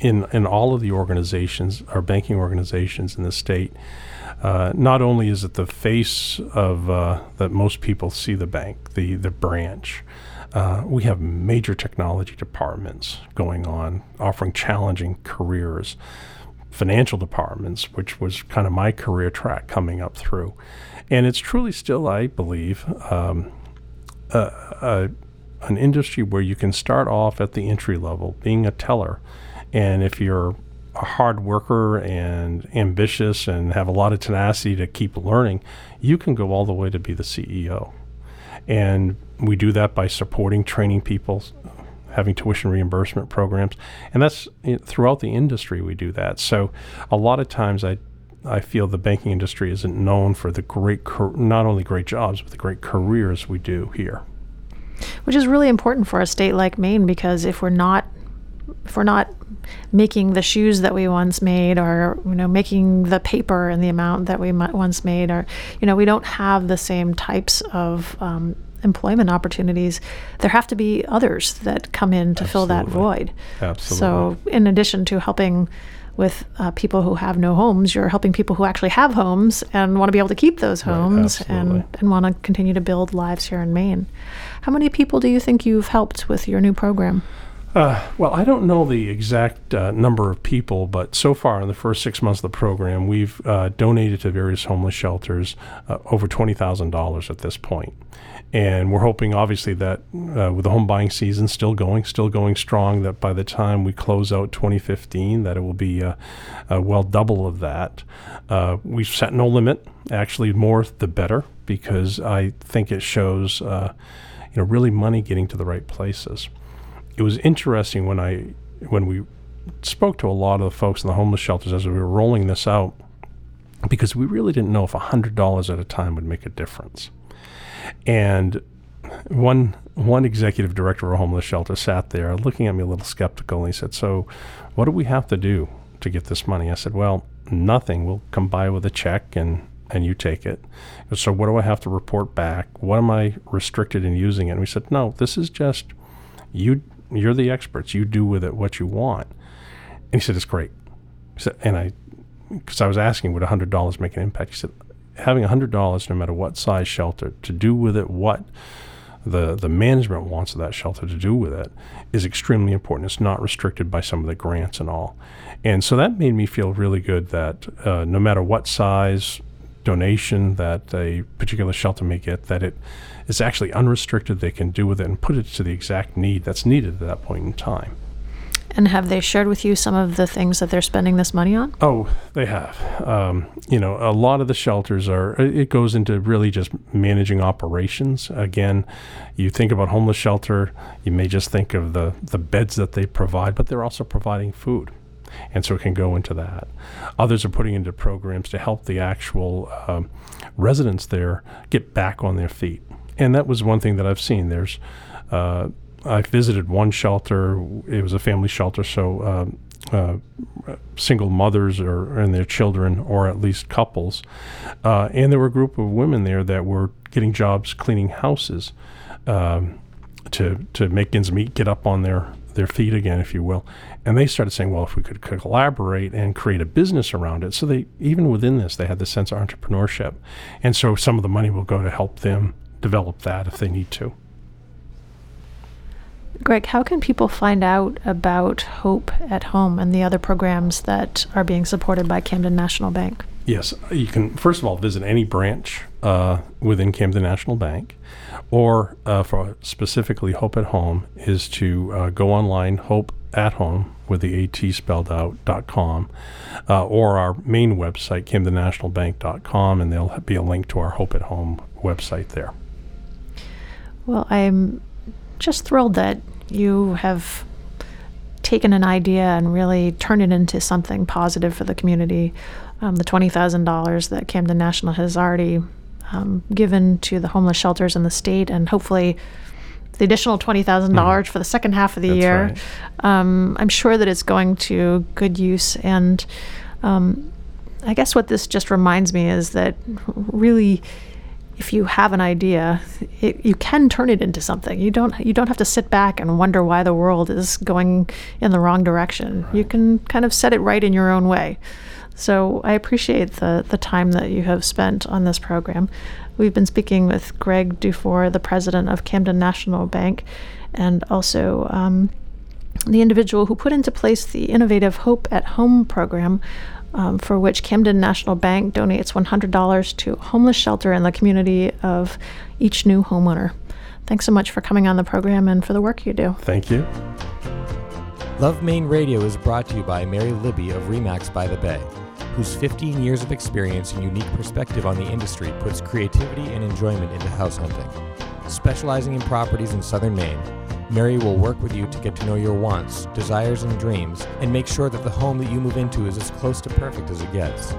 in in all of the organizations, our banking organizations in the state, uh, not only is it the face of uh, that most people see the bank, the the branch. Uh, we have major technology departments going on, offering challenging careers financial departments, which was kind of my career track coming up through. And it's truly still, I believe, um, an industry where you can start off at the entry level, being a teller. And if you're a hard worker and ambitious and have a lot of tenacity to keep learning, you can go all the way to be the CEO. And we do that by supporting, training people, having tuition reimbursement programs, and that's throughout the industry we do that. So a lot of times I I feel the banking industry isn't known for the great not only great jobs but the great careers we do here. Which is really important for a state like Maine because if we're not if we're not making the shoes that we once made or you know making the paper in the amount that we once made or you know we don't have the same types of um, employment opportunities, there have to be others that come in to Absolutely. fill that void. Absolutely. So, in addition to helping with uh, people who have no homes, you're helping people who actually have homes and want to be able to keep those homes right, and, and want to continue to build lives here in Maine. How many people do you think you've helped with your new program? Uh, well, I don't know the exact uh, number of people, but so far in the first six months of the program, we've uh, donated to various homeless shelters uh, over $20,000 at this point. And we're hoping, obviously, that uh, with the home buying season still going, still going strong, that by the time we close out 2015, that it will be uh, well double of that. we've set no limit. Actually, more the better, because I think it shows, you know, really money getting to the right places it was interesting when I when we spoke to a lot of the folks in the homeless shelters as we were rolling this out because we really didn't know if $100 at a time would make a difference. And one one executive director of a homeless shelter sat there looking at me a little skeptical and he said, "So, what do we have to do to get this money?" I said, "Well, nothing. We'll come by with a check and and you take it. So what do I have to report back? What am I restricted in using it?" And we said, "No, this is just you you're the experts. You do with it what you want. And he said, It's great. Said, and I, because I was asking, would $100 make an impact? He said, Having $100, no matter what size shelter, to do with it what the, the management wants of that shelter to do with it is extremely important. It's not restricted by some of the grants and all. And so that made me feel really good that uh, no matter what size donation that a particular shelter may get, that it is actually unrestricted. They can do with it and put it to the exact need that's needed at that point in time. And have they shared with you some of the things that they're spending this money on? Oh, they have. Um, you know, a lot of the shelters are, it goes into really just managing operations. Again, you think about homeless shelter, you may just think of the, the beds that they provide, but they're also providing food. And so it can go into that. Others are putting into programs to help the actual um, residents there get back on their feet and that was one thing that I've seen. There's, uh, I visited one shelter. It was a family shelter, so uh, uh, single mothers or and their children, or at least couples, uh, and there were a group of women there that were getting jobs cleaning houses um, to to make ends meet, get up on their their feet again, if you will. And they started saying, well, if we could collaborate and create a business around it. So they, even within this, they had the sense of entrepreneurship. And so some of the money will go to help them develop that if they need to. Greg, how can people find out about Hope at Home and the other programs that are being supported by Camden National Bank? Yes, you can first of all visit any branch uh, within Camden National Bank, or uh, for specifically Hope at Home is to uh, go online, Hope at Home with the AT spelled out dot com, uh, or our main website, CamdenNationalBank.com, and there'll be a link to our Hope at Home website there. Well, I'm just thrilled that you have taken an idea and really turned it into something positive for the community. Um, the $20,000 that Camden National has already um, given to the homeless shelters in the state, and hopefully the additional $20,000 mm. for the second half of the That's year. Right. Um, I'm sure that it's going to good use. And um, I guess what this just reminds me is that really if you have an idea, it, you can turn it into something. You don't you don't have to sit back and wonder why the world is going in the wrong direction. Right. You can kind of set it right in your own way. So I appreciate the the time that you have spent on this program. We've been speaking with Greg Dufour, the president of Camden National Bank, and also um, the individual who put into place the innovative Hope at Home program, um, for which Camden National Bank donates $100 to homeless shelter in the community of each new homeowner. Thanks so much for coming on the program and for the work you do. Thank you. Love Maine Radio is brought to you by Mary Libby of Remax by the Bay, whose 15 years of experience and unique perspective on the industry puts creativity and enjoyment into house hunting. Specializing in properties in southern Maine, Mary will work with you to get to know your wants, desires, and dreams, and make sure that the home that you move into is as close to perfect as it gets.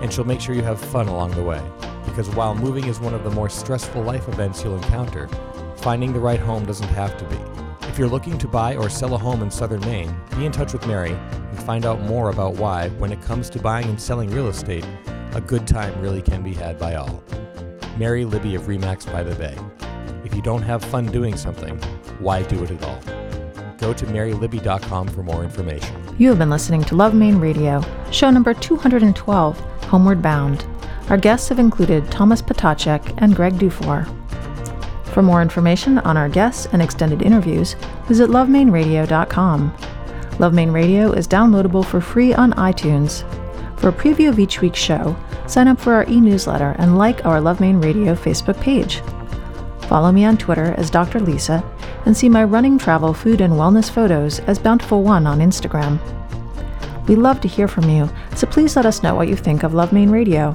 And she'll make sure you have fun along the way, because while moving is one of the more stressful life events you'll encounter, finding the right home doesn't have to be. If you're looking to buy or sell a home in southern Maine, be in touch with Mary and find out more about why, when it comes to buying and selling real estate, a good time really can be had by all. Mary Libby of Remax by the Bay. If you don't have fun doing something, why do it at all? Go to marylibby.com for more information. You have been listening to Love Maine Radio, show number 212, Homeward Bound. Our guests have included Thomas Potacek and Greg Dufour. For more information on our guests and extended interviews, visit lovemaineradio.com. Love Maine Radio is downloadable for free on iTunes. For a preview of each week's show, sign up for our e newsletter and like our Love Maine Radio Facebook page. Follow me on Twitter as Dr. Lisa and see my running, travel, food, and wellness photos as Bountiful One on Instagram. We love to hear from you, so please let us know what you think of Love Maine Radio.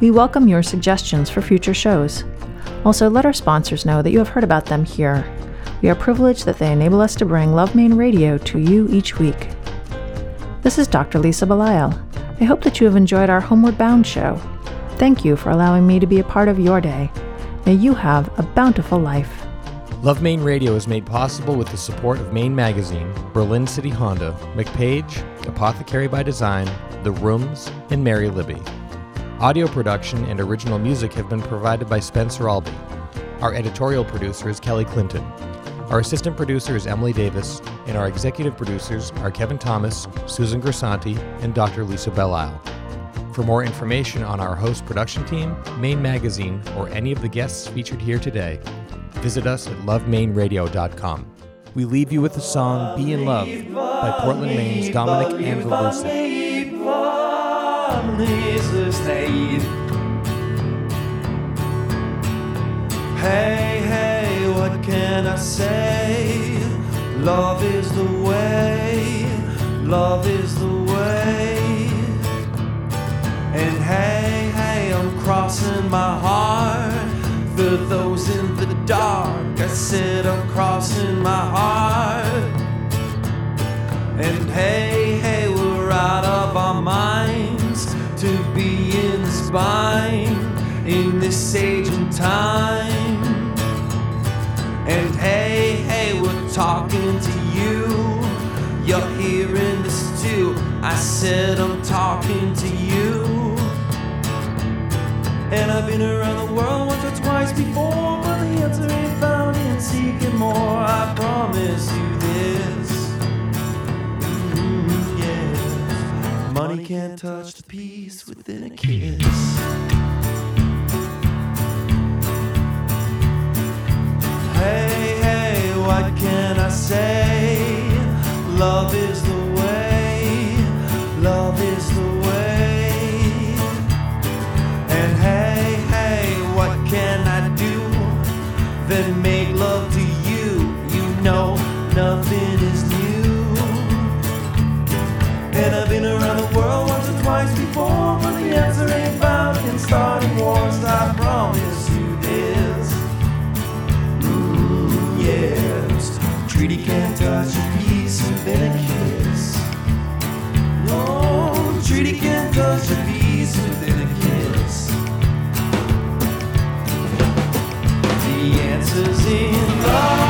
We welcome your suggestions for future shows. Also, let our sponsors know that you have heard about them here. We are privileged that they enable us to bring Love Maine Radio to you each week. This is Dr. Lisa Belisle. I hope that you have enjoyed our Homeward Bound show. Thank you for allowing me to be a part of your day. May you have a bountiful life. Love Maine Radio is made possible with the support of Maine Magazine, Berlin City Honda, MacPage, Apothecary by Design, The Rooms, and Mary Libby. Audio production and original music have been provided by Spencer Albee. Our editorial producer is Kelly Clinton. Our assistant producer is Emily Davis, and our executive producers are Kevin Thomas, Susan Grisanti, and Dr. Lisa Belisle. For more information on our host production team, Maine Magazine, or any of the guests featured here today, visit us at lovemaineradio.com. We leave you with the song Be in Love by Portland, Maine's Dominic and the Lucid. Hey, hey, what can I say? Love is the way, love is the way. And hey, hey, I'm crossing my heart for those in the dark. I said I'm crossing my heart. And hey, hey, we're out of our minds to be in the spine in this age and time. And hey, hey, we're talking to you. You're hearing this too. I said I'm talking to you. And I've been around the world once or twice before, answer ain't found in seeking more. I promise you this. Mm, yes. Money can't touch the peace within a kiss. Hey, hey, what can I say? Love is the can't touch a piece of a kiss. No, treaty can touch a piece within a kiss. The answer's in love.